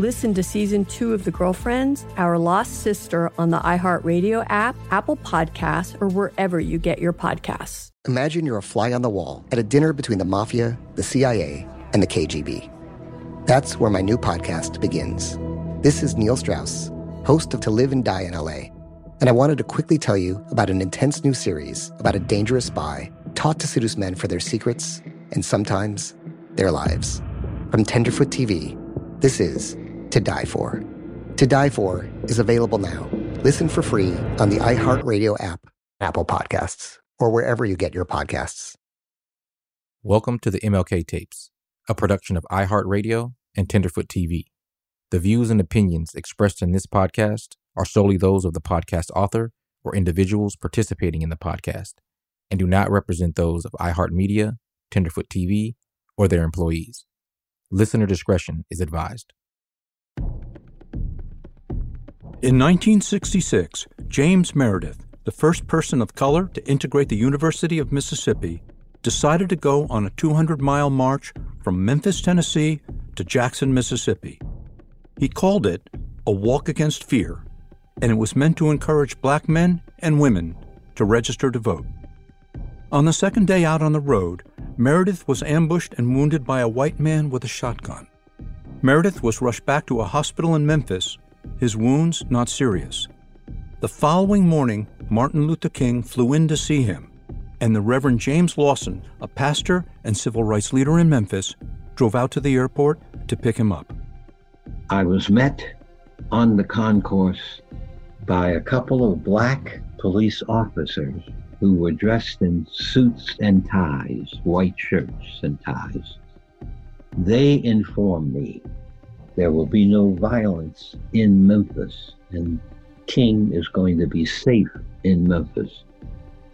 Listen to season two of The Girlfriends, Our Lost Sister on the iHeartRadio app, Apple Podcasts, or wherever you get your podcasts. Imagine you're a fly on the wall at a dinner between the mafia, the CIA, and the KGB. That's where my new podcast begins. This is Neil Strauss, host of To Live and Die in LA. And I wanted to quickly tell you about an intense new series about a dangerous spy taught to seduce men for their secrets and sometimes their lives. From Tenderfoot TV, this is To Die For. To Die For is available now. Listen for free on the iHeartRadio app, Apple Podcasts, or wherever you get your podcasts. Welcome to the MLK Tapes, a production of iHeartRadio and Tenderfoot TV. The views and opinions expressed in this podcast are solely those of the podcast author or individuals participating in the podcast and do not represent those of iHeartMedia, Tenderfoot TV, or their employees. Listener discretion is advised. In 1966, James Meredith, the first person of color to integrate the University of Mississippi, decided to go on a 200 mile march from Memphis, Tennessee to Jackson, Mississippi. He called it a walk against fear, and it was meant to encourage black men and women to register to vote. On the second day out on the road, Meredith was ambushed and wounded by a white man with a shotgun. Meredith was rushed back to a hospital in Memphis, his wounds not serious. The following morning, Martin Luther King flew in to see him, and the Reverend James Lawson, a pastor and civil rights leader in Memphis, drove out to the airport to pick him up. I was met on the concourse by a couple of black police officers who were dressed in suits and ties, white shirts and ties. They informed me there will be no violence in Memphis and King is going to be safe in Memphis.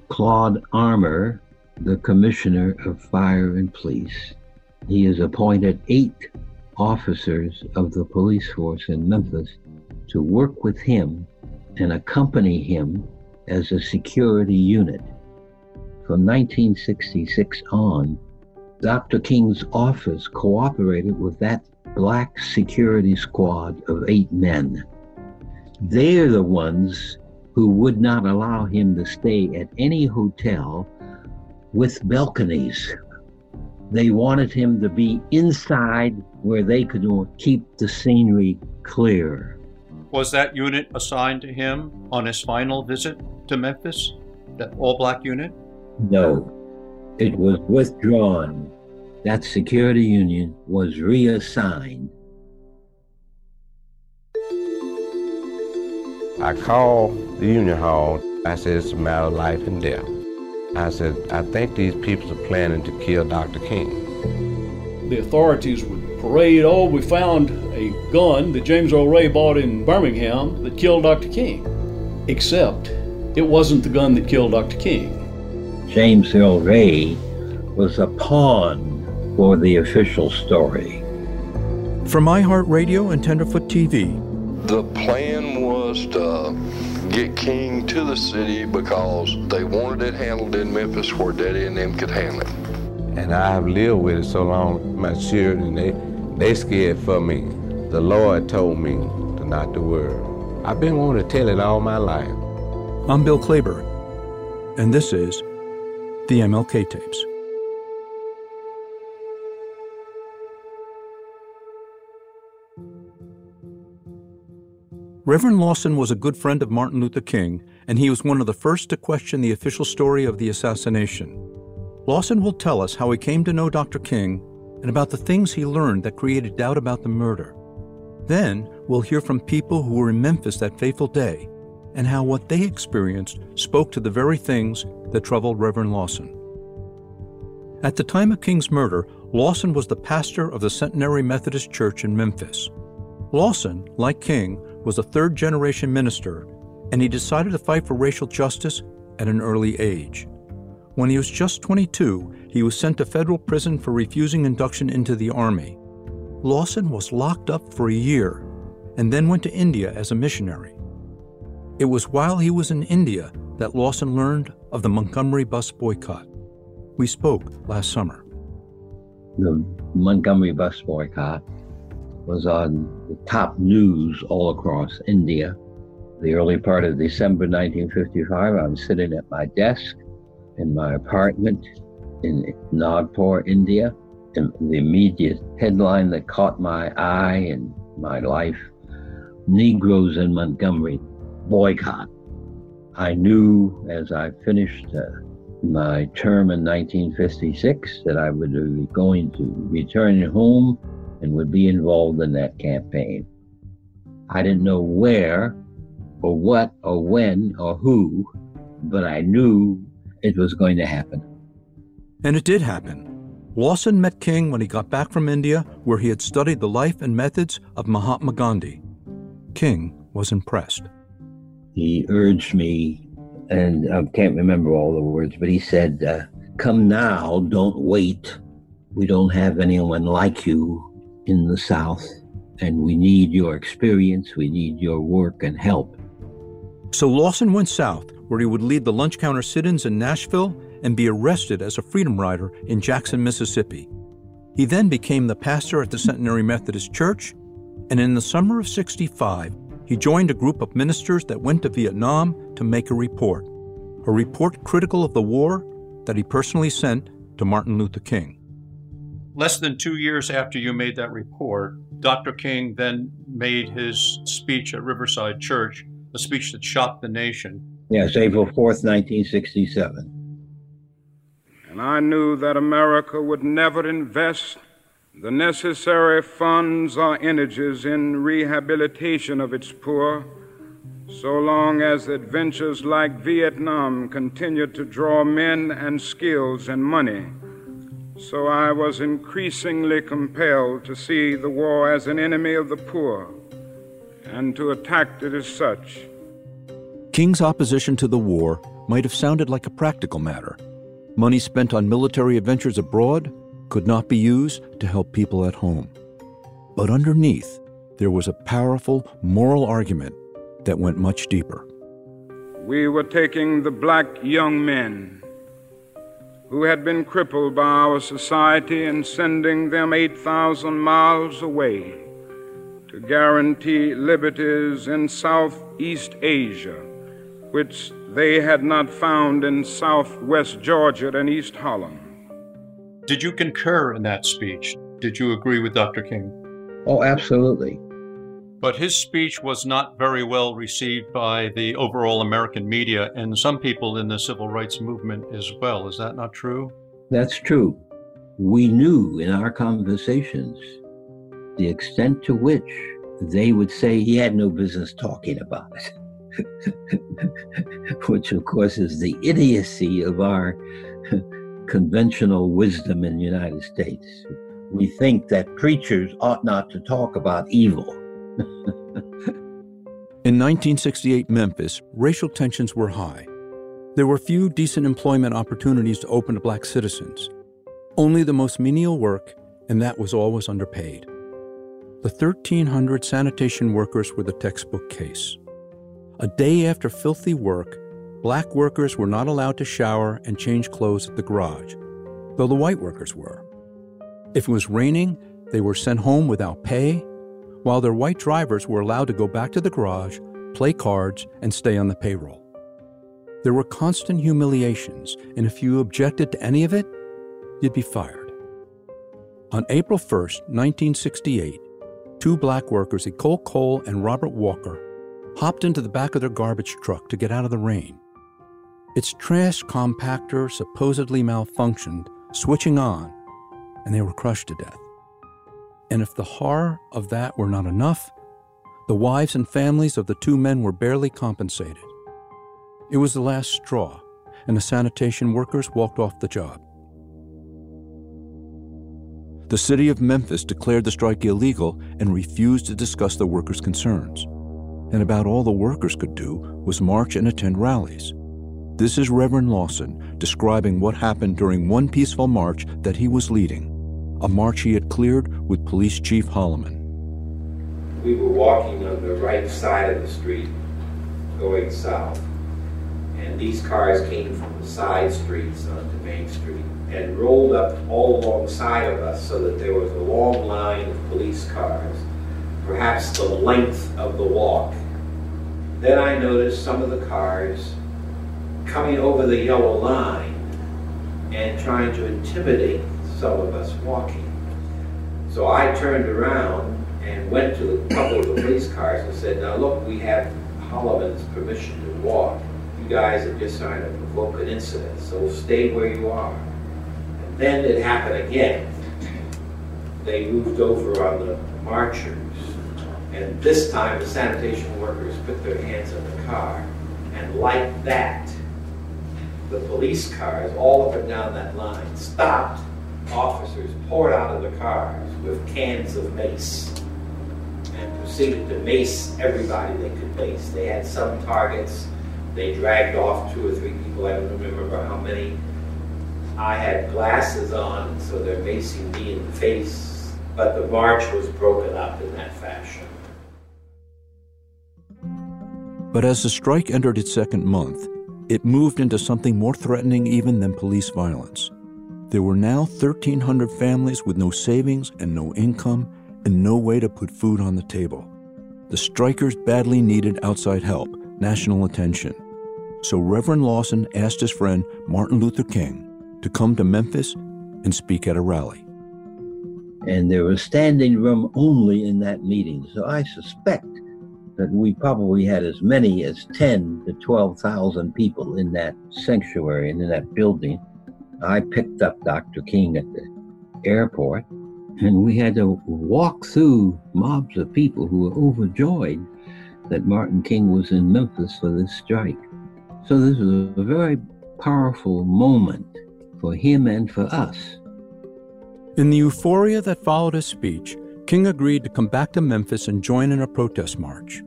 Claude Armour, the Commissioner of Fire and Police, he has appointed eight officers of the police force in Memphis to work with him and accompany him as a security unit. From 1966 on, Dr. King's office cooperated with that black security squad of eight men. They're the ones who would not allow him to stay at any hotel with balconies. They wanted him to be inside where they could keep the scenery clear. Was that unit assigned to him on his final visit to Memphis? That all black unit? No, it was withdrawn. That security union was reassigned. I called the union hall. I said, it's a matter of life and death. I said, I think these people are planning to kill Dr. King. The authorities would parade, oh, we found a gun that James Earl Ray bought in Birmingham that killed Dr. King. Except it wasn't the gun that killed Dr. King. James Earl Ray was a pawn for the official story. From iHeartRadio and Tenderfoot TV, the plan was to get King to the city because they wanted it handled in Memphis where Daddy and them could handle it. And I have lived with it so long, my children, they, they scared for me. The Lord told me to not to worry. I've been wanting to tell it all my life. I'm Bill Claiborne, and this is the MLK tapes. Reverend Lawson was a good friend of Martin Luther King, and he was one of the first to question the official story of the assassination. Lawson will tell us how he came to know Dr. King and about the things he learned that created doubt about the murder. Then we'll hear from people who were in Memphis that fateful day and how what they experienced spoke to the very things that troubled Reverend Lawson. At the time of King's murder, Lawson was the pastor of the Centenary Methodist Church in Memphis. Lawson, like King, was a third generation minister, and he decided to fight for racial justice at an early age. When he was just 22, he was sent to federal prison for refusing induction into the Army. Lawson was locked up for a year and then went to India as a missionary. It was while he was in India that Lawson learned of the Montgomery bus boycott. We spoke last summer. The Montgomery bus boycott was on the top news all across India. The early part of December 1955, I'm sitting at my desk in my apartment in Nagpur, India. And the immediate headline that caught my eye and my life Negroes in Montgomery boycott. I knew as I finished uh, my term in 1956 that I would be going to return home and would be involved in that campaign. I didn't know where or what or when or who, but I knew it was going to happen. And it did happen. Lawson met King when he got back from India, where he had studied the life and methods of Mahatma Gandhi. King was impressed. He urged me, and I can't remember all the words, but he said, uh, Come now, don't wait. We don't have anyone like you in the South, and we need your experience, we need your work and help. So Lawson went south, where he would lead the lunch counter sit ins in Nashville and be arrested as a freedom rider in Jackson, Mississippi. He then became the pastor at the Centenary Methodist Church, and in the summer of 65, he joined a group of ministers that went to Vietnam to make a report, a report critical of the war that he personally sent to Martin Luther King. Less than two years after you made that report, Dr. King then made his speech at Riverside Church, a speech that shocked the nation. Yes, April 4th, 1967. And I knew that America would never invest the necessary funds or energies in rehabilitation of its poor so long as adventures like Vietnam continued to draw men and skills and money so I was increasingly compelled to see the war as an enemy of the poor and to attack it as such. King's opposition to the war might have sounded like a practical matter. Money spent on military adventures abroad could not be used to help people at home. But underneath, there was a powerful moral argument that went much deeper. We were taking the black young men who had been crippled by our society and sending them 8,000 miles away to guarantee liberties in Southeast Asia, which they had not found in Southwest Georgia and East Harlem. Did you concur in that speech? Did you agree with Dr. King? Oh, absolutely. But his speech was not very well received by the overall American media and some people in the civil rights movement as well. Is that not true? That's true. We knew in our conversations the extent to which they would say he had no business talking about it, which, of course, is the idiocy of our conventional wisdom in the United States. We think that preachers ought not to talk about evil in 1968 Memphis, racial tensions were high. There were few decent employment opportunities to open to black citizens. Only the most menial work, and that was always underpaid. The 1,300 sanitation workers were the textbook case. A day after filthy work, black workers were not allowed to shower and change clothes at the garage, though the white workers were. If it was raining, they were sent home without pay while their white drivers were allowed to go back to the garage, play cards, and stay on the payroll. There were constant humiliations, and if you objected to any of it, you'd be fired. On April 1, 1968, two black workers, Echol Cole and Robert Walker, hopped into the back of their garbage truck to get out of the rain. Its trash compactor supposedly malfunctioned, switching on, and they were crushed to death. And if the horror of that were not enough, the wives and families of the two men were barely compensated. It was the last straw, and the sanitation workers walked off the job. The city of Memphis declared the strike illegal and refused to discuss the workers' concerns. And about all the workers could do was march and attend rallies. This is Reverend Lawson describing what happened during one peaceful march that he was leading, a march he had cleared with Police Chief Holloman. We were walking on the right side of the street going south, and these cars came from the side streets onto Main Street and rolled up all alongside of us so that there was a long line of police cars, perhaps the length of the walk. Then I noticed some of the cars coming over the yellow line and trying to intimidate some of us walking. So I turned around and went to a couple of the police cars and said, now look, we have Holloman's permission to walk. You guys are just trying to provoke an incident, so stay where you are. And then it happened again. They moved over on the marchers, and this time the sanitation workers put their hands on the car, and like that, the police cars all up and down that line stopped. Officers poured out of the cars with cans of mace and proceeded to mace everybody they could mace. They had some targets. They dragged off two or three people. I don't remember how many. I had glasses on, so they're macing me in the face. But the march was broken up in that fashion. But as the strike entered its second month, it moved into something more threatening even than police violence. There were now 1,300 families with no savings and no income and no way to put food on the table. The strikers badly needed outside help, national attention. So Reverend Lawson asked his friend Martin Luther King to come to Memphis and speak at a rally. And there was standing room only in that meeting. So I suspect that we probably had as many as 10 to 12,000 people in that sanctuary and in that building. I picked up Dr. King at the airport and we had to walk through mobs of people who were overjoyed that Martin King was in Memphis for this strike. So this was a very powerful moment for him and for us. In the euphoria that followed his speech, King agreed to come back to Memphis and join in a protest march.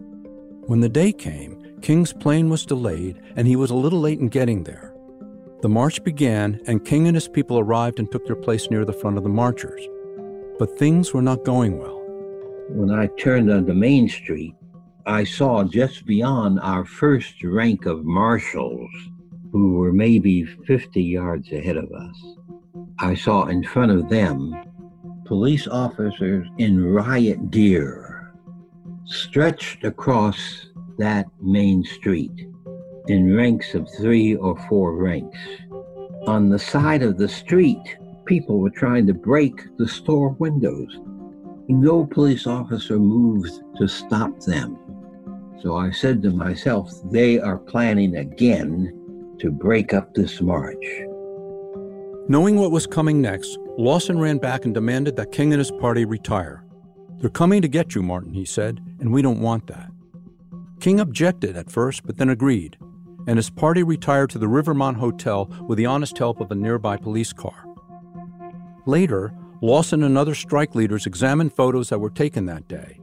When the day came, King's plane was delayed and he was a little late in getting there. The march began, and King and his people arrived and took their place near the front of the marchers. But things were not going well. When I turned onto Main Street, I saw just beyond our first rank of marshals, who were maybe 50 yards ahead of us, I saw in front of them police officers in riot gear stretched across that main street in ranks of three or four ranks. On the side of the street, people were trying to break the store windows. No police officer moved to stop them. So I said to myself, they are planning again to break up this march. Knowing what was coming next, Lawson ran back and demanded that King and his party retire. They're coming to get you, Martin, he said, and we don't want that. King objected at first, but then agreed, and his party retired to the Rivermont Hotel with the honest help of a nearby police car. Later, Lawson and other strike leaders examined photos that were taken that day.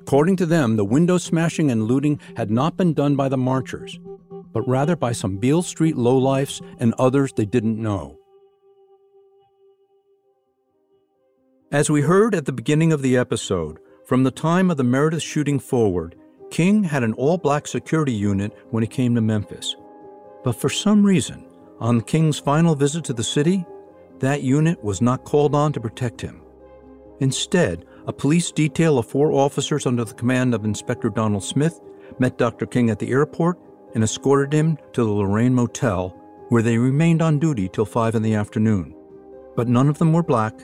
According to them, the window smashing and looting had not been done by the marchers, but rather by some Beale Street lowlifes and others they didn't know. As we heard at the beginning of the episode, from the time of the Meredith shooting forward, King had an all black security unit when he came to Memphis. But for some reason, on King's final visit to the city, that unit was not called on to protect him. Instead, a police detail of four officers under the command of Inspector Donald Smith met Dr. King at the airport and escorted him to the Lorraine Motel, where they remained on duty till 5 in the afternoon. But none of them were black,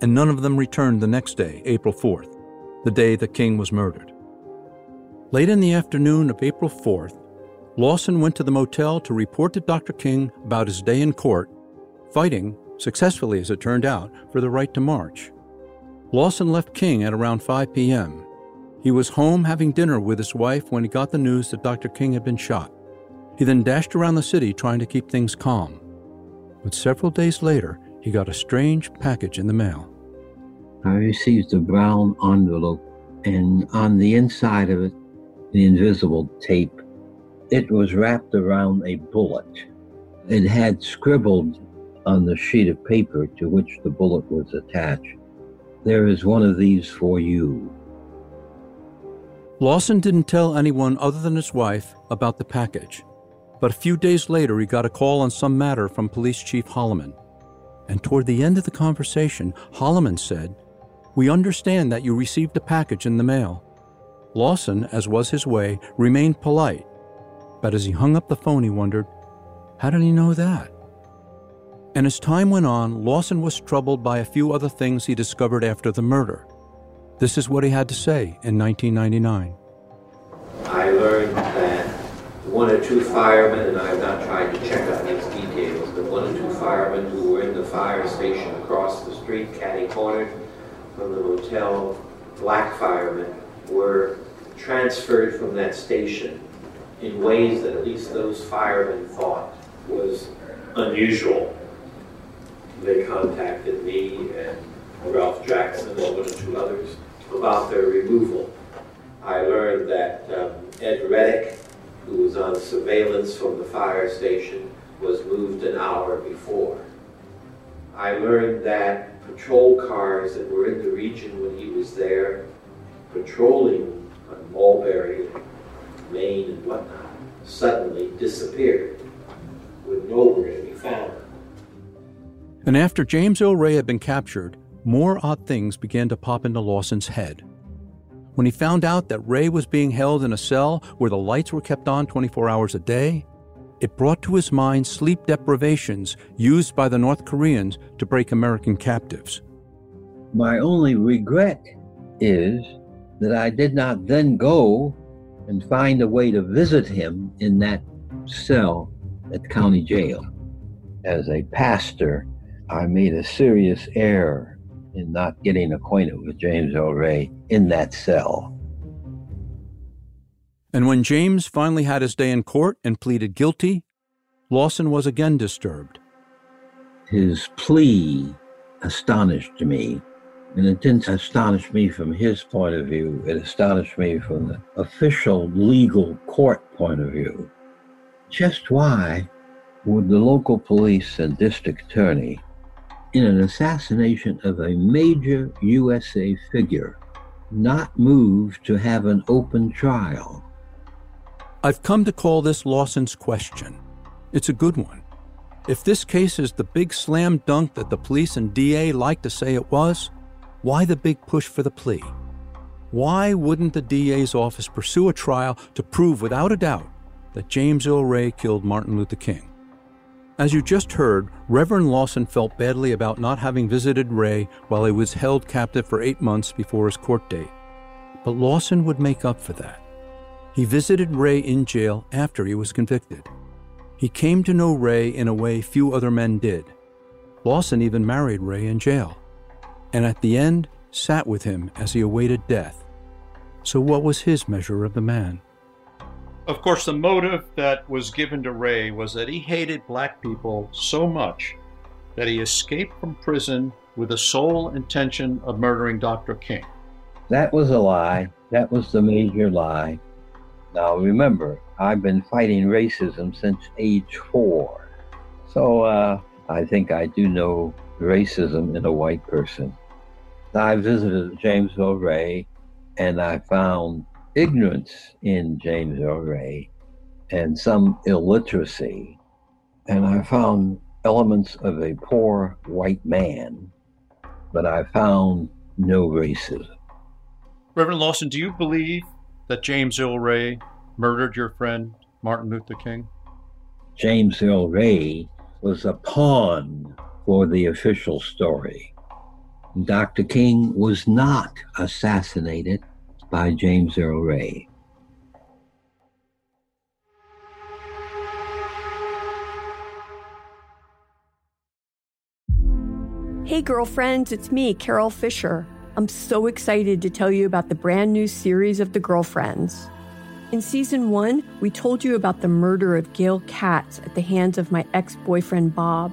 and none of them returned the next day, April 4th, the day the King was murdered. Late in the afternoon of April 4th, Lawson went to the motel to report to Dr. King about his day in court, fighting successfully as it turned out, for the right to march. Lawson left King at around 5 p.m. He was home having dinner with his wife when he got the news that Dr. King had been shot. He then dashed around the city trying to keep things calm. But several days later, he got a strange package in the mail. I received a brown envelope, and on the inside of it, the invisible tape, It was wrapped around a bullet. It had scribbled on the sheet of paper to which the bullet was attached. There is one of these for you. Lawson didn't tell anyone other than his wife about the package, but a few days later he got a call on some matter from Police Chief Holloman. And toward the end of the conversation, Holloman said, We understand that you received a package in the mail. Lawson, as was his way, remained polite, but as he hung up the phone, he wondered, How did he know that? And as time went on, Lawson was troubled by a few other things he discovered after the murder. This is what he had to say in 1999. I learned that one or two firemen, and I've not tried to check on these details, but one or two firemen who were in the fire station across the street, catty cornered from the motel, black firemen, were transferred from that station in ways that at least those firemen thought was unusual. They contacted me and Ralph Jackson and one or two others about their removal. I learned that um, Ed Redditt, who was on surveillance from the fire station, was moved an hour before. I learned that patrol cars that were in the region when he was there, patrolling on Mulberry, Main, and whatnot, suddenly disappeared, with nowhere to be found. And after James Earl Ray had been captured, more odd things began to pop into Lawson's head. When he found out that Ray was being held in a cell where the lights were kept on 24 hours a day, it brought to his mind sleep deprivations used by the North Koreans to break American captives. My only regret is that I did not then go and find a way to visit him in that cell at county jail. As a pastor, I made a serious error in not getting acquainted with James Earl Ray in that cell. And when James finally had his day in court and pleaded guilty, Lawson was again disturbed. His plea astonished me. And it didn't astonish me from his point of view, it astonished me from the official legal court point of view. Just why would the local police and district attorney in an assassination of a major USA figure, not move to have an open trial. I've come to call this Lawson's question. It's a good one. If this case is the big slam dunk that the police and DA like to say it was, why the big push for the plea? Why wouldn't the DA's office pursue a trial to prove without a doubt that James Earl Ray killed Martin Luther King? As you just heard, Reverend Lawson felt badly about not having visited Ray while he was held captive for eight months before his court date. But Lawson would make up for that. He visited Ray in jail after he was convicted. He came to know Ray in a way few other men did. Lawson even married Ray in jail, and at the end sat with him as he awaited death. So, what was his measure of the man? Of course, the motive that was given to Ray was that he hated black people so much that he escaped from prison with the sole intention of murdering Dr. King. That was a lie. That was the major lie. Now remember, I've been fighting racism since age four. So uh, I think I do know racism in a white person. I visited James Earl Ray and I found ignorance in James Earl Ray and some illiteracy. And I found elements of a poor white man, but I found no racism. Reverend Lawson, do you believe that James Earl Ray murdered your friend Martin Luther King? James Earl Ray was a pawn for the official story. Dr. King was not assassinated by James Earl Ray. Hey, girlfriends, it's me, Carol Fisher. I'm so excited to tell you about the brand new series of The Girlfriends. In season one, we told you about the murder of Gail Katz at the hands of my ex boyfriend Bob.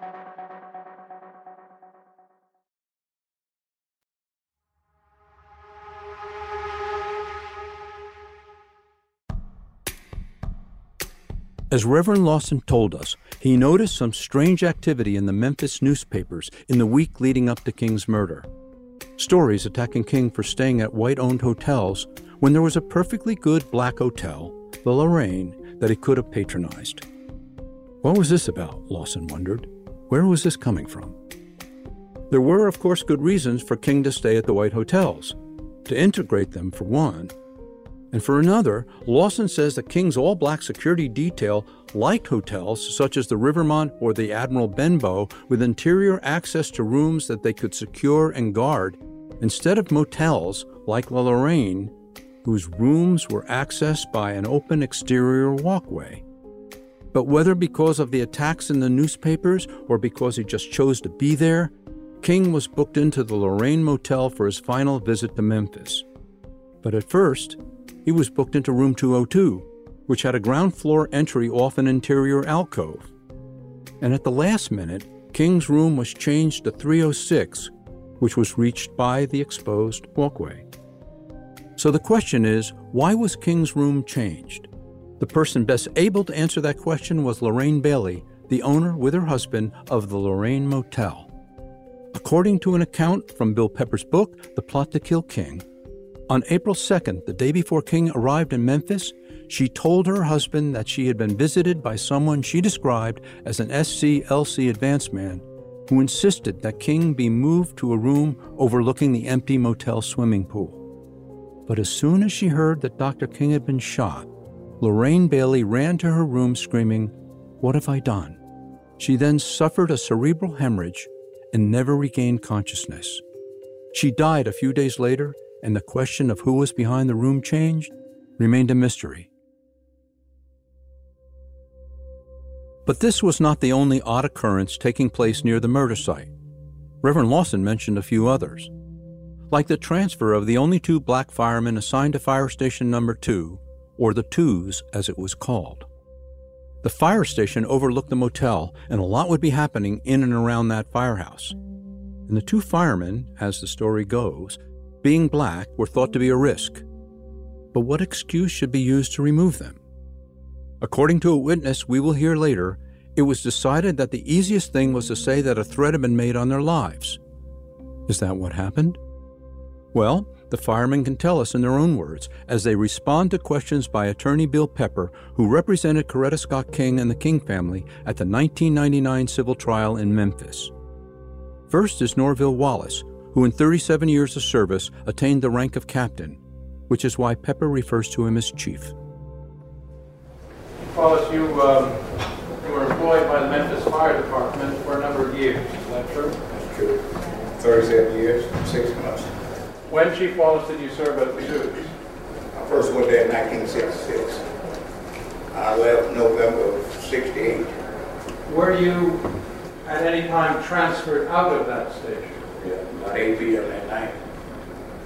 As Reverend Lawson told us, he noticed some strange activity in the Memphis newspapers in the week leading up to King's murder. Stories attacking King for staying at white owned hotels when there was a perfectly good black hotel, the Lorraine, that he could have patronized. What was this about? Lawson wondered. Where was this coming from? There were, of course, good reasons for King to stay at the white hotels. To integrate them, for one. And for another, Lawson says that King's all black security detail liked hotels such as the Rivermont or the Admiral Benbow with interior access to rooms that they could secure and guard, instead of motels like La Lorraine whose rooms were accessed by an open exterior walkway. But whether because of the attacks in the newspapers or because he just chose to be there, King was booked into the Lorraine Motel for his final visit to Memphis. But at first, he was booked into room 202, which had a ground floor entry off an interior alcove. And at the last minute, King's room was changed to 306, which was reached by the exposed walkway. So the question is why was King's room changed? The person best able to answer that question was Lorraine Bailey, the owner with her husband of the Lorraine Motel. According to an account from Bill Pepper's book, The Plot to Kill King, on April 2nd, the day before King arrived in Memphis, she told her husband that she had been visited by someone she described as an SCLC advance man who insisted that King be moved to a room overlooking the empty motel swimming pool. But as soon as she heard that Dr. King had been shot, Lorraine Bailey ran to her room screaming, What have I done? She then suffered a cerebral hemorrhage and never regained consciousness. She died a few days later, and the question of who was behind the room change remained a mystery. But this was not the only odd occurrence taking place near the murder site. Reverend Lawson mentioned a few others like the transfer of the only two black firemen assigned to Fire Station Number 2, or the Twos as it was called. The fire station overlooked the motel, and a lot would be happening in and around that firehouse. And the two firemen, as the story goes, being black, were thought to be a risk. But what excuse should be used to remove them? According to a witness we will hear later, it was decided that the easiest thing was to say that a threat had been made on their lives. Is that what happened? Well, The firemen can tell us in their own words as they respond to questions by attorney Bill Pepper, who represented Coretta Scott King and the King family at the 1999 civil trial in Memphis. First is Norville Wallace, who in 37 years of service attained the rank of captain, which is why Pepper refers to him as chief. Wallace, you, um, you were employed by the Memphis Fire Department for a number of years. Is that true? That's true. 37 years, six months. When, Chief Wallace, did you serve at the Twos? I first went there in 1966. I left November of 68. Were you at any time transferred out of that station? Yeah, about 8 p.m. that night.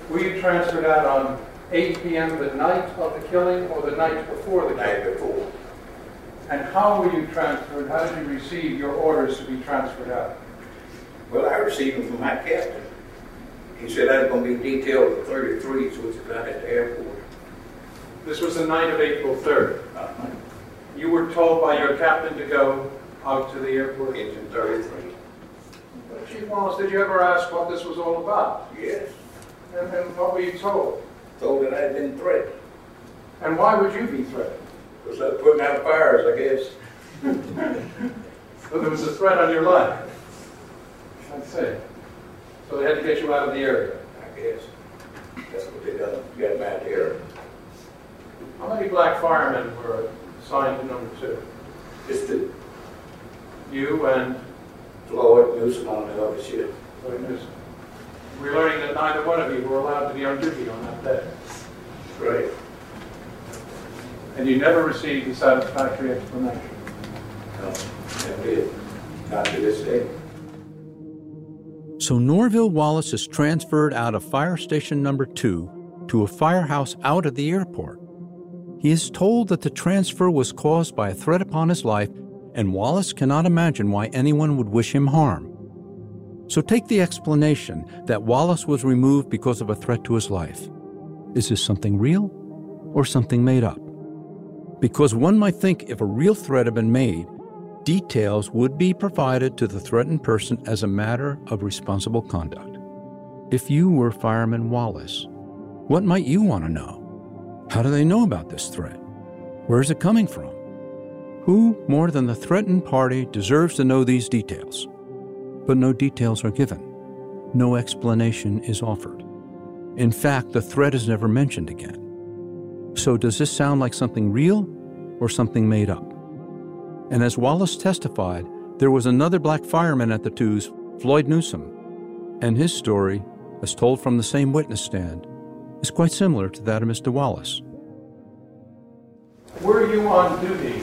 Were you transferred out on 8 p.m. the night of the killing or the night before the killing? Night before. And how were you transferred? How did you receive your orders to be transferred out? Well, I received them from my captain. He said I was going to be detailed at 33s, which is out at the airport. This was the night of April 3rd. Uh-huh. You were told by your captain to go out to the airport? Engine 33. Chief Wallace, did you ever ask what this was all about? Yes. And, and what were you told? Told that I had been threatened. And why would you be threatened? Because I was putting out fires, I guess. so there was a threat on your life? I'd say. So they had to get you out of the area? I guess. That's what they done. Got me out of here. How many black firemen were assigned to number two? Just two. You and? Floyd Newsom on the other ship. Floyd Newsom. We're learning that neither one of you were allowed to be on duty on that day. Right. And you never received a satisfactory explanation? No, never did. Not to this day. So Norville Wallace is transferred out of fire station number two to a firehouse out at the airport. He is told that the transfer was caused by a threat upon his life, and Wallace cannot imagine why anyone would wish him harm. So take the explanation that Wallace was removed because of a threat to his life. Is this something real or something made up? Because one might think if a real threat had been made, details would be provided to the threatened person as a matter of responsible conduct. If you were Fireman Wallace, what might you want to know? How do they know about this threat? Where is it coming from? Who, more than the threatened party, deserves to know these details? But no details are given. No explanation is offered. In fact, the threat is never mentioned again. So, does this sound like something real or something made up? And as Wallace testified, there was another black fireman at the twos, Floyd Newsom, and his story, as told from the same witness stand, is quite similar to that of Mr. Wallace. Were you on duty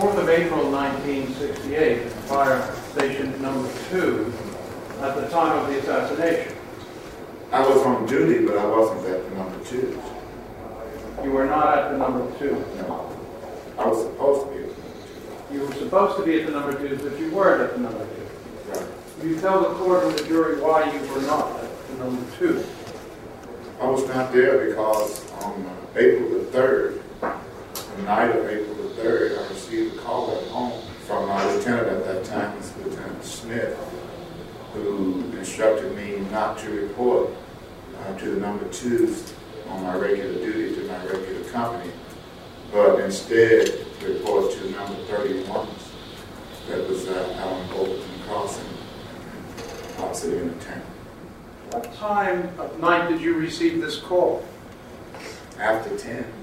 4th of April 1968 at Fire Station Number 2 at the time of the assassination? I was on duty, but I wasn't at the number two. You were not at the number 2? No. I was supposed to be you were supposed to be at the number two, but you weren't at the number two. Right. You tell the court and the jury why you were not at the number two. I was not there because on April the 3rd, the night of April the 3rd, I received a call at home from my lieutenant at that time, Lieutenant Smith, who instructed me not to report uh, to the number twos on my regular duty to my regular company, but instead report to number 31 that was uh, out on Overton Crossing, opposite town. What time of night did you receive this call? After 10.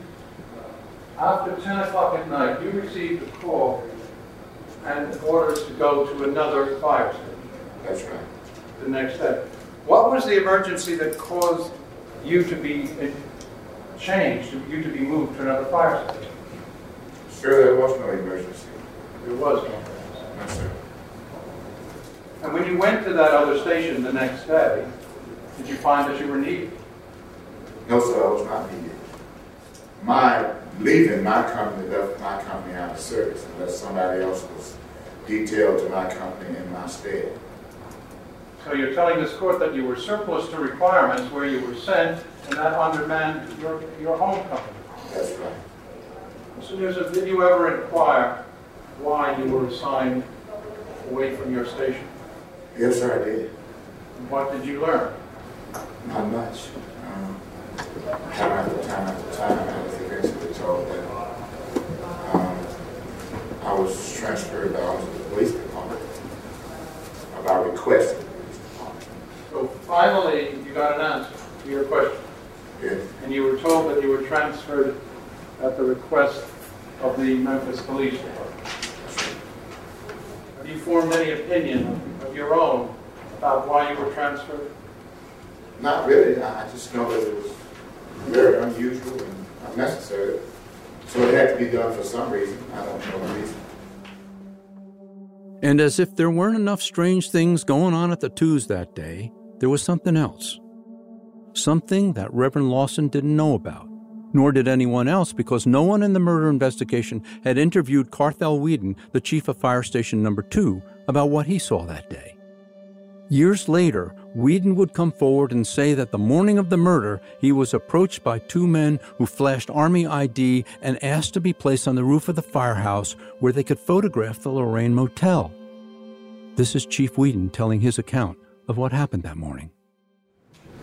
After 10 o'clock at night, you received a call and orders to go to another fire station. That's right. The next day. What was the emergency that caused you to be uh, changed, you to be moved to another fire station? Sure, there was no emergency. There was no emergency. No, sir. And when you went to that other station the next day, did you find that you were needed? No, sir, I was not needed. My leaving my company left my company out of service unless somebody else was detailed to my company in my stead. So you're telling this court that you were surplus to requirements where you were sent and that undermanned your, your home company? That's right. Mr. Newsom, did you ever inquire why you were assigned away from your station? Yes, sir, I did. And what did you learn? Not much. Um, time after time after time, I was told that um, I was transferred down to the police department about requesting. So finally, you got an answer to your question. Yes. And you were told that you were transferred at the request of the Memphis Police Department. Have you formed any opinion of your own about why you were transferred? Not really. I just know that it was very unusual and unnecessary. So it had to be done for some reason. I don't know the reason. And as if there weren't enough strange things going on at the twos that day, there was something else. Something that Reverend Lawson didn't know about, nor did anyone else because no one in the murder investigation had interviewed Carthel Weeden, the chief of Fire Station Number 2, about what he saw that day. Years later, Weeden would come forward and say that the morning of the murder, he was approached by two men who flashed Army ID and asked to be placed on the roof of the firehouse where they could photograph the Lorraine Motel. This is Chief Weeden telling his account of what happened that morning.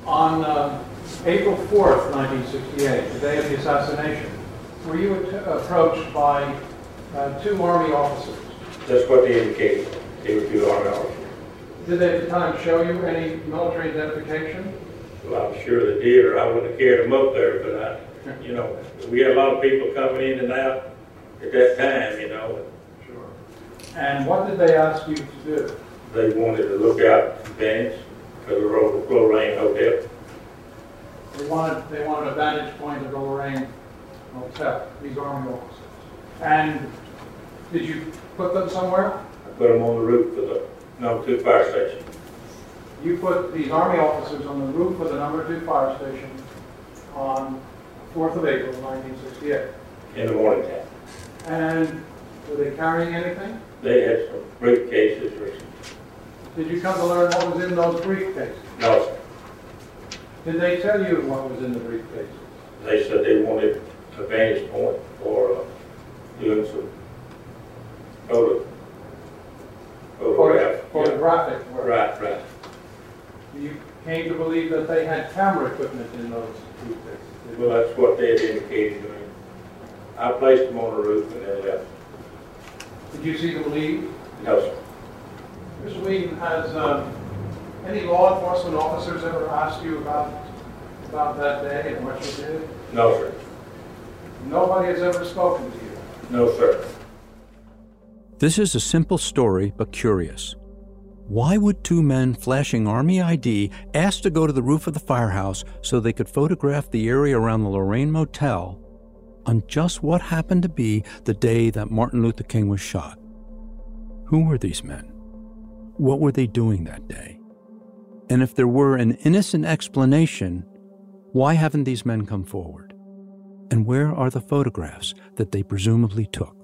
On uh, April 4th, 1968, the day of the assassination, were you at- approached by uh, two Army officers? That's what they indicated. They were two army officers. Did they at the time show you any military identification? Well, I'm sure they did, or I wouldn't have carried them up there, but I, you know, we had a lot of people coming in and out at that time, you know. Sure. And what did they ask you to do? They wanted to look out for the Lorraine Hotel. They wanted, they wanted a vantage point of the Lorraine Hotel, these Army officers. And did you put them somewhere? I put them on the roof of the number two fire station. You put these Army officers on the roof of the number two fire station on 4th of April, 1968. in the morning time. And were they carrying anything? They had some briefcases or Did you come to learn what was in those briefcases? no, sir. Did they tell you what was in the briefcases? They said they wanted a vantage point for uh, doing some photo, photograph. Photographic work. Right, right. You came to believe that they had camera equipment in those briefcases. Well, that's what they had indicated to me. I placed them on the roof and they left. Did you see them leave? No, sir. Mr. Weeden, has um, any law enforcement officers ever asked you about, about that day and what you did? No, sir. Nobody has ever spoken to you. No, sir. This is a simple story, but curious. Why would two men flashing Army ID ask to go to the roof of the firehouse so they could photograph the area around the Lorraine Motel on just what happened to be the day that Martin Luther King was shot? Who were these men? What were they doing that day? And if there were an innocent explanation, why haven't these men come forward? And where are the photographs that they presumably took?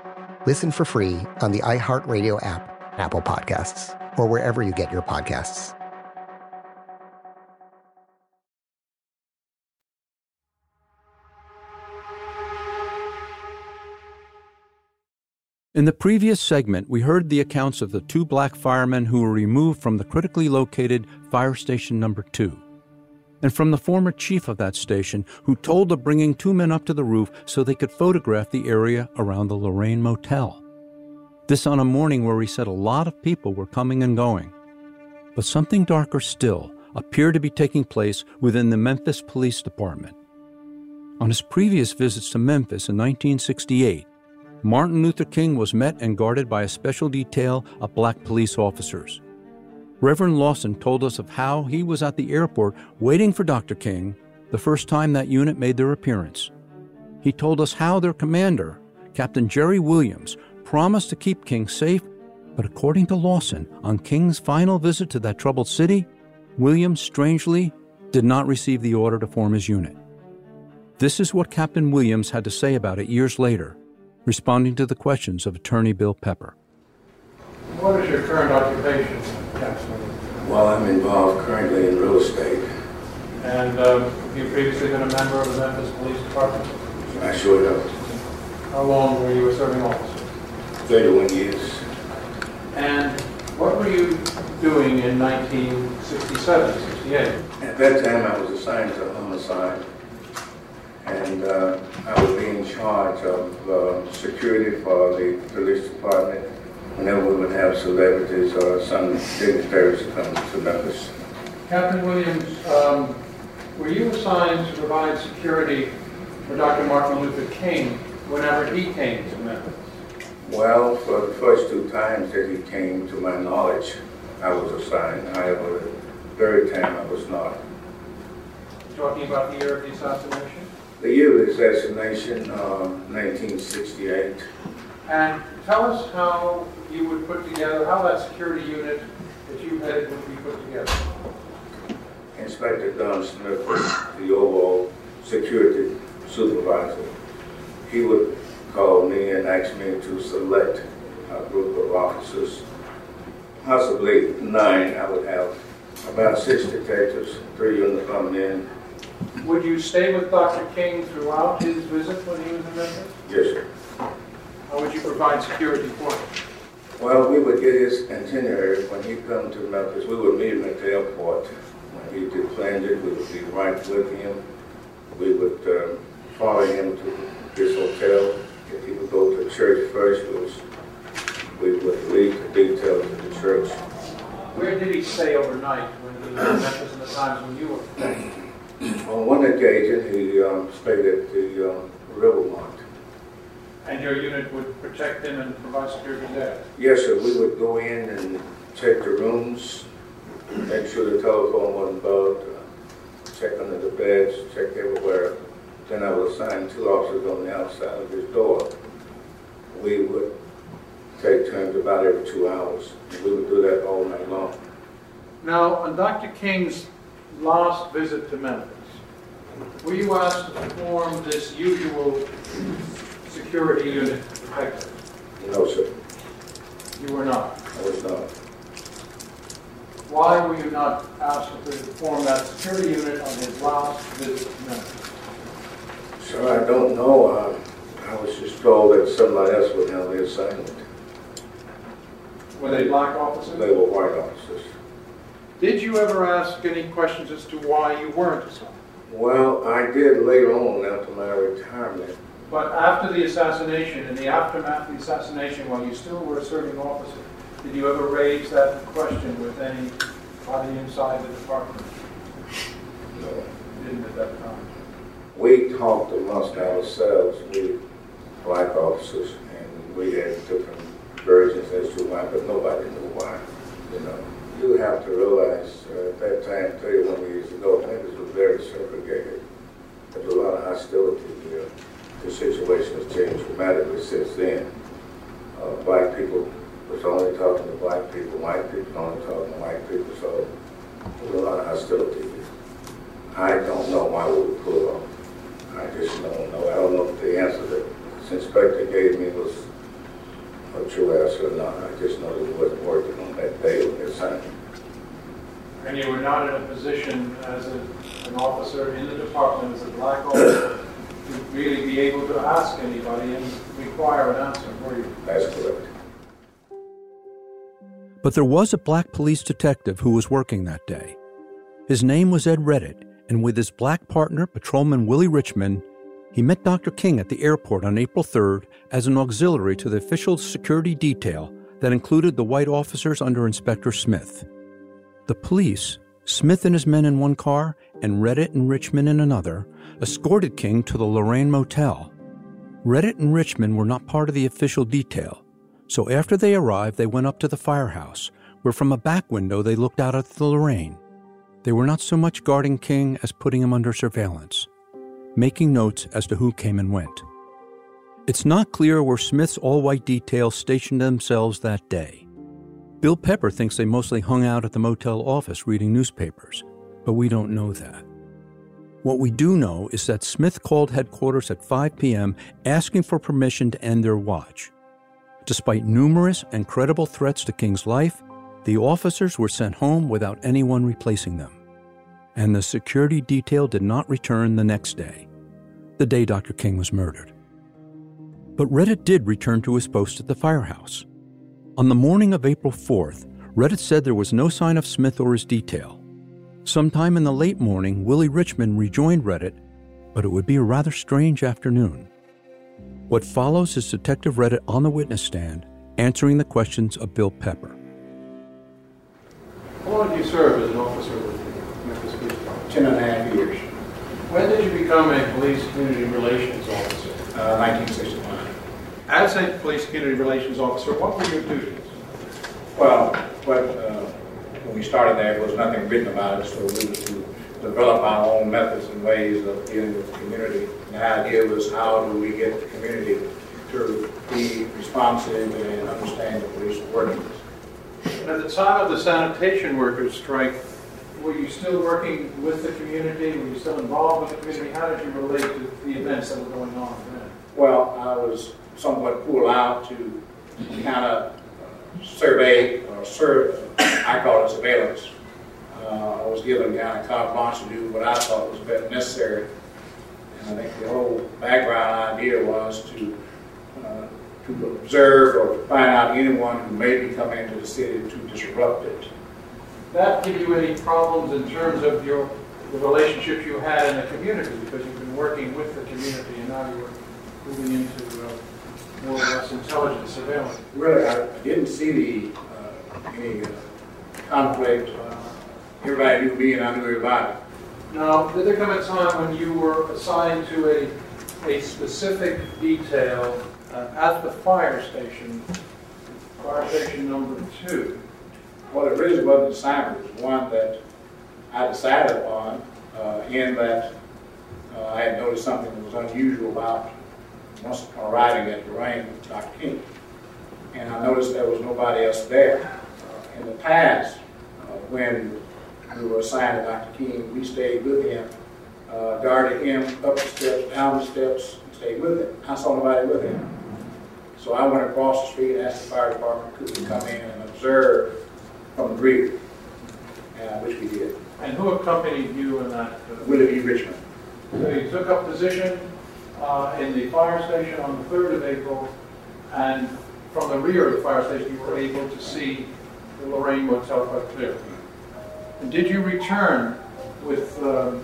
Listen for free on the iHeartRadio app, Apple Podcasts, or wherever you get your podcasts. In the previous segment, we heard the accounts of the two black firemen who were removed from the critically located fire station number two, and from the former chief of that station who told of bringing two men up to the roof so they could photograph the area around the Lorraine Motel. This on a morning where he said a lot of people were coming and going. But something darker still appeared to be taking place within the Memphis Police Department. On his previous visits to Memphis in 1968, Martin Luther King was met and guarded by a special detail of black police officers. Reverend Lawson told us of how he was at the airport waiting for Dr. King the first time that unit made their appearance. He told us how their commander, Captain Jerry Williams, promised to keep King safe, but according to Lawson, on King's final visit to that troubled city, Williams strangely did not receive the order to form his unit. This is what Captain Williams had to say about it years later responding to the questions of attorney Bill Pepper. What is your current occupation, Captain? Well, I'm involved currently in real estate. And um, have you previously been a member of the Memphis Police Department? I sure have. How long were you a serving officer? 31 years. And what were you doing in 1967, 68? At that time, I was assigned to homicide. And uh, I would be in charge of uh, security for the police department whenever we would have celebrities or some dignitaries come to Memphis. Captain Williams, um, were you assigned to provide security for Dr. Martin Luther King whenever he came to Memphis? Well, for the first two times that he came, to my knowledge, I was assigned. However, the third time I was not. Talking about the year of the assassination? The year of the assassination, uh, 1968. And tell us how you would put together, how that security unit that you headed would be put together. Inspector Don Smith, the overall security supervisor, he would call me and ask me to select a group of officers, possibly nine. I would have about six detectives, three uniformed men. Would you stay with Dr. King throughout his visit when he was in Memphis? Yes, sir. How would you provide security for him? Well, we would get his itinerary when he come to Memphis. We would meet him at the airport. When he deplanned it, we would be right with him. We would uh, follow him to his hotel. If he would go to church first, we, was, we would leave the details of the church. Where did he stay overnight when he was in Memphis and the times when you were? On one occasion, he um, stayed at the um, Rivermont. And your unit would protect them and provide security there? Yes, sir. We would go in and check the rooms, make sure the telephone wasn't bugged, uh, check under the beds, check everywhere. Then I would assign two officers on the outside of his door. We would take turns about every two hours. We would do that all night long. Now, on Dr. King's last visit to Memphis, were you asked to perform this usual security unit protective? No, sir. You were not. I was not. Why were you not asked to perform that security unit on his last visit to Memphis? Sir, I don't know. Uh, I was just told that somebody else would handle the assignment. Were they black officers? They were white officers. Did you ever ask any questions as to why you weren't assigned? Well, I did later on after my retirement. But after the assassination, in the aftermath of the assassination, while you still were a serving officer, did you ever raise that question with any anybody inside the department? No. Didn't at that time. We talked amongst ourselves, we black officers, and we had different versions as to why, but nobody knew why. You know, you have to realize uh, at that time, 31 years ago, Memphis was very segregated. There was a lot of hostility. The situation has changed dramatically since then. Uh, black people was only talking to black people, white people only talking to white people, so there was a lot of hostility. I don't know why we would pull off. I just don't know. I don't know if the answer that this inspector gave me was a true answer or not. I just know that he wasn't working on that day with his son. And you were not in a position as a, an officer in the department, as a black officer, to really be able to ask anybody and require an answer, were you? That's correct. But there was a black police detective who was working that day. His name was Ed Redditt, and with his black partner, Patrolman Willie Richmond, he met Dr. King at the airport on April 3rd as an auxiliary to the official security detail that included the white officers under Inspector Smith. The police, Smith and his men in one car and Redditt and Richmond in another, escorted King to the Lorraine Motel. Redditt and Richmond were not part of the official detail, so after they arrived, they went up to the firehouse, where from a back window they looked out at the Lorraine. They were not so much guarding King as putting him under surveillance, making notes as to who came and went. It's not clear where Smith's all white detail stationed themselves that day. Bill Pepper thinks they mostly hung out at the motel office reading newspapers, but we don't know that. What we do know is that Smith called headquarters at 5 p.m. asking for permission to end their watch. Despite numerous and credible threats to King's life, the officers were sent home without anyone replacing them. And the security detail did not return the next day, the day Dr. King was murdered. But Redditt did return to his post at the firehouse. On the morning of April 4th, Redditt said there was no sign of Smith or his detail. Sometime in the late morning, Willie Richmond rejoined Redditt, but it would be a rather strange afternoon. What follows is Detective Redditt on the witness stand answering the questions of Bill Pepper. How long did you serve as an officer with the Memphis Police Department? Ten and a half years, When did you become a police community relations officer? uh, 1965. As a police community relations officer, what were your duties? Well, what, uh, when we started there, there was nothing written about it, so we was to develop our own methods and ways of dealing with the community. And the idea was how do we get the community to be responsive and understand the police workings. And at the time of the sanitation workers strike, were you still working with the community? Were you still involved with the community? How did you relate to the events that were going on then? Well, I was somewhat pulled out to kind of survey or serve, I call it surveillance. Uh, I was given kind of carte blanche to do what I thought was best necessary. And I think the whole background idea was to uh, to observe or to find out anyone who may be coming into the city to disrupt it. That give you any problems in terms of your the relationships you had in the community because you've been working with the community and now you're moving into uh, more or less intelligence surveillance. Really, I didn't see the uh, any uh, conflict. Uh, everybody knew me and I knew everybody. Now, did there come a time when you were assigned to a, a specific detail uh, at the fire station, fire station number two? Well, it really wasn't assignment. It was one that I decided upon uh, in that uh, I had noticed something that was unusual about once arriving at Lorraine with Dr. King. And I noticed there was nobody else there. In the past, uh, when we were assigned to Dr. King, we stayed with him, uh, guarded him up the steps, down the steps, and stayed with him. I saw nobody with him. So I went across the street and asked the fire department, could we come in and observe from the rear, uh, which we did. And who accompanied you in that? Uh, Willie Richmond. So you took up position uh, in the fire station on the 3rd of April, and from the rear of the fire station, you were able to see the Lorraine Motel quite clearly. Did you return with uh,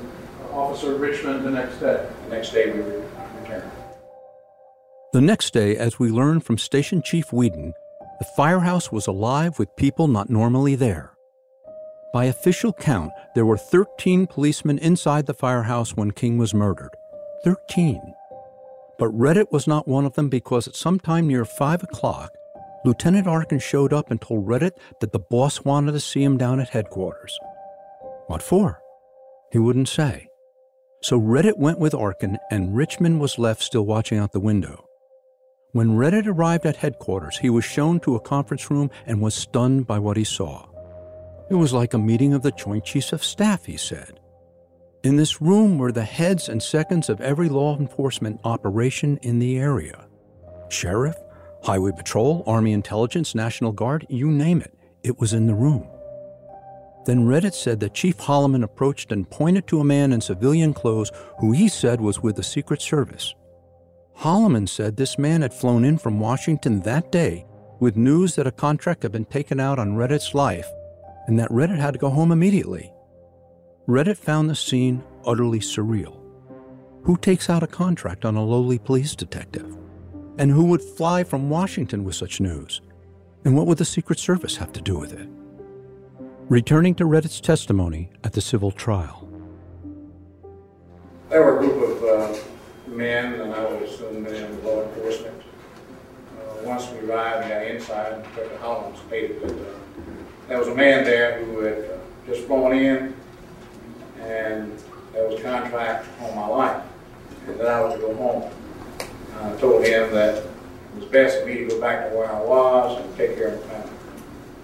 Officer Richmond the next day? The next day we returned. The next day, as we learned from Station Chief Weeden, the firehouse was alive with people not normally there. By official count, there were 13 policemen inside the firehouse when King was murdered. 13. But Redditt was not one of them because at some time near 5 o'clock, Lieutenant Arkin showed up and told Redditt that the boss wanted to see him down at headquarters. What for? He wouldn't say. So Redditt went with Arkin, and Richmond was left still watching out the window. When Redditt arrived at headquarters, he was shown to a conference room and was stunned by what he saw. It was like a meeting of the Joint Chiefs of Staff, he said. In this room were the heads and seconds of every law enforcement operation in the area sheriff, highway patrol, Army intelligence, National Guard, you name it, it was in the room. Then Redditt said that Chief Holloman approached and pointed to a man in civilian clothes who he said was with the Secret Service. Holloman said this man had flown in from Washington that day with news that a contract had been taken out on Redditt's life and that Redditt had to go home immediately. Redditt found the scene utterly surreal. Who takes out a contract on a lowly police detective? And who would fly from Washington with such news? And what would the Secret Service have to do with it? Returning to Redditt's testimony at the civil trial. There were a group of uh, men, and I would assume men in law enforcement. Uh, once we arrived and got inside, Inspector Hollins stated that uh, there was a man there who had uh, just flown in, and there was a contract on my life, and that I was to go home. I told him that it was best for me to go back to where I was and take care of my family.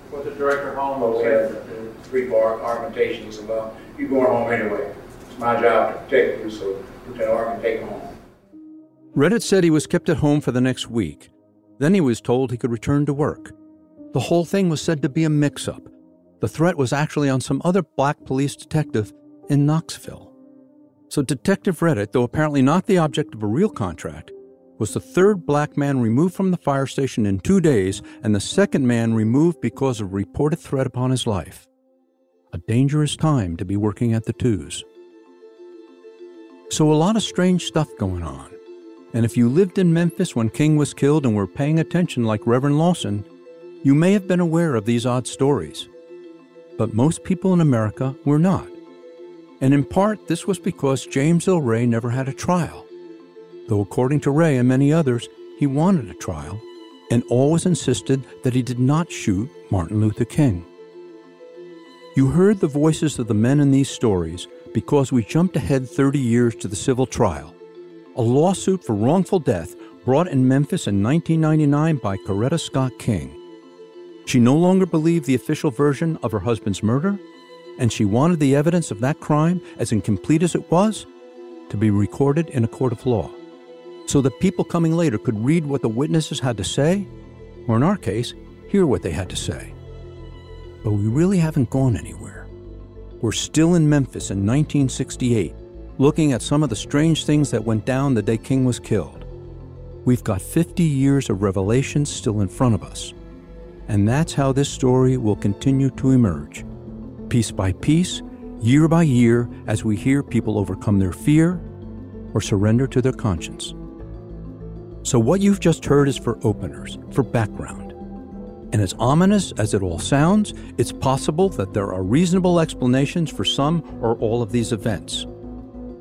What did Director Holmes Well, we say? had uh, three bar argumentations about you going home anyway. It's my job to protect you, so Lieutenant Arkin take him home. Redditt said he was kept at home for the next week. Then he was told he could return to work. The whole thing was said to be a mix up. The threat was actually on some other black police detective in Knoxville. So, Detective Redditt, though apparently not the object of a real contract, was the third black man removed from the fire station in two days and the second man removed because of reported threat upon his life. A dangerous time to be working at the twos. So, a lot of strange stuff going on. And if you lived in Memphis when King was killed and were paying attention like Reverend Lawson, you may have been aware of these odd stories. But most people in America were not. And in part, this was because James Earl Ray never had a trial. Though, according to Ray and many others, he wanted a trial and always insisted that he did not shoot Martin Luther King. You heard the voices of the men in these stories because we jumped ahead 30 years to the civil trial, a lawsuit for wrongful death brought in Memphis in 1999 by Coretta Scott King. She no longer believed the official version of her husband's murder, and she wanted the evidence of that crime, as incomplete as it was, to be recorded in a court of law, so that people coming later could read what the witnesses had to say, or in our case, hear what they had to say. But we really haven't gone anywhere. We're still in Memphis in 1968, looking at some of the strange things that went down the day King was killed. We've got 50 years of revelations still in front of us. And that's how this story will continue to emerge, piece by piece, year by year, as we hear people overcome their fear or surrender to their conscience. So, what you've just heard is for openers, for background. And as ominous as it all sounds, it's possible that there are reasonable explanations for some or all of these events.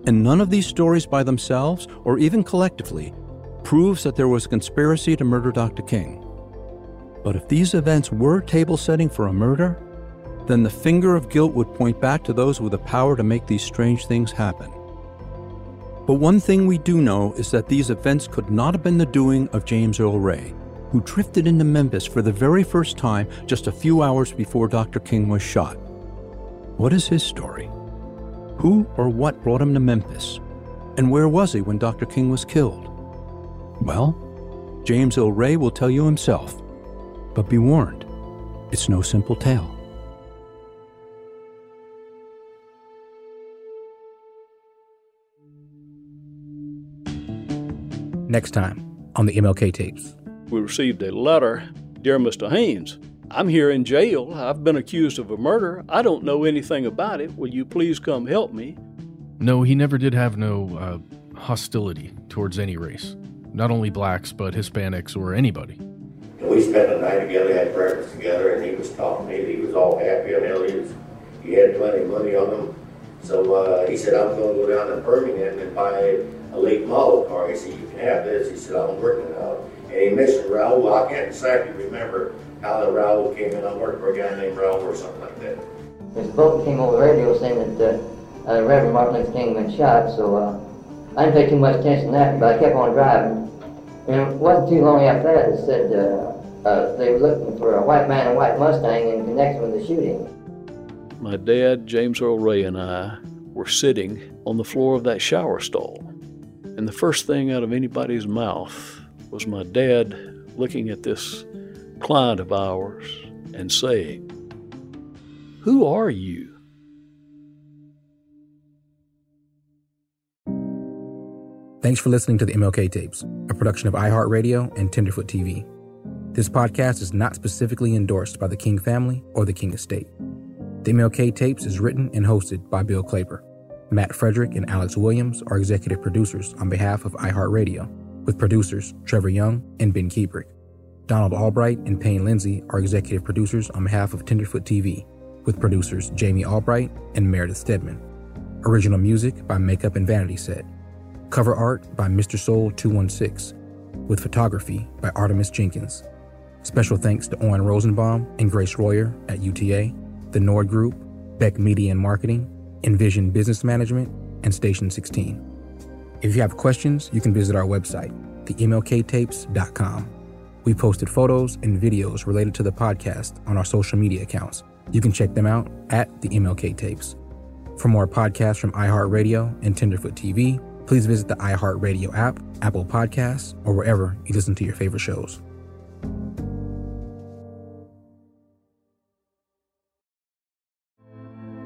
And none of these stories by themselves, or even collectively, proves that there was a conspiracy to murder Dr. King. But if these events were table setting for a murder, then the finger of guilt would point back to those with the power to make these strange things happen. But one thing we do know is that these events could not have been the doing of James Earl Ray, who drifted into Memphis for the very first time just a few hours before Dr. King was shot. What is his story? Who or what brought him to Memphis? And where was he when Dr. King was killed? Well, James Earl Ray will tell you himself. But be warned, it's no simple tale. Next time on the MLK tapes. We received a letter Dear Mr. Hanes, I'm here in jail. I've been accused of a murder. I don't know anything about it. Will you please come help me? No, he never did have no uh, hostility towards any race, not only blacks, but Hispanics or anybody. And we spent the night together, had breakfast together, and he was talking to me. He was all happy and he, was, he had plenty of money on him. So uh, he said, I'm going to go down to Birmingham and buy a late model car. He said, you can have this. He said, I'm working it out. And he mentioned Raul. I can't exactly remember how the Raul came in. I worked for a guy named Raul or something like that. Mr. Bolton came over the radio saying that uh, uh, Reverend Martin Luther King had been shot, so uh, I didn't pay too much attention to that, but I kept on driving. And it wasn't too long after that that said uh, uh, they were looking for a white man in a white Mustang in connection with the shooting. My dad, James Earl Ray, and I were sitting on the floor of that shower stall. And the first thing out of anybody's mouth was my dad looking at this client of ours and saying, Who are you? Thanks for listening to the MLK Tapes, a production of iHeartRadio and Tenderfoot TV. This podcast is not specifically endorsed by the King family or the King estate. The MLK Tapes is written and hosted by Bill Klaber. Matt Frederick and Alex Williams are executive producers on behalf of iHeartRadio, with producers Trevor Young and Ben Kuebrick. Donald Albright and Payne Lindsay are executive producers on behalf of Tenderfoot TV, with producers Jamie Albright and Meredith Stedman. Original music by Makeup and Vanity Set. Cover art by Mr. Soul 216, with photography by Artemis Jenkins. Special thanks to Owen Rosenbaum and Grace Royer at UTA, the Nord Group, Beck Media and Marketing, Envision Business Management, and Station 16. If you have questions, you can visit our website, themlktapes.com. We posted photos and videos related to the podcast on our social media accounts. You can check them out at the MLK Tapes. For more podcasts from iHeartRadio and Tenderfoot TV, please visit the iHeartRadio app, Apple Podcasts, or wherever you listen to your favorite shows.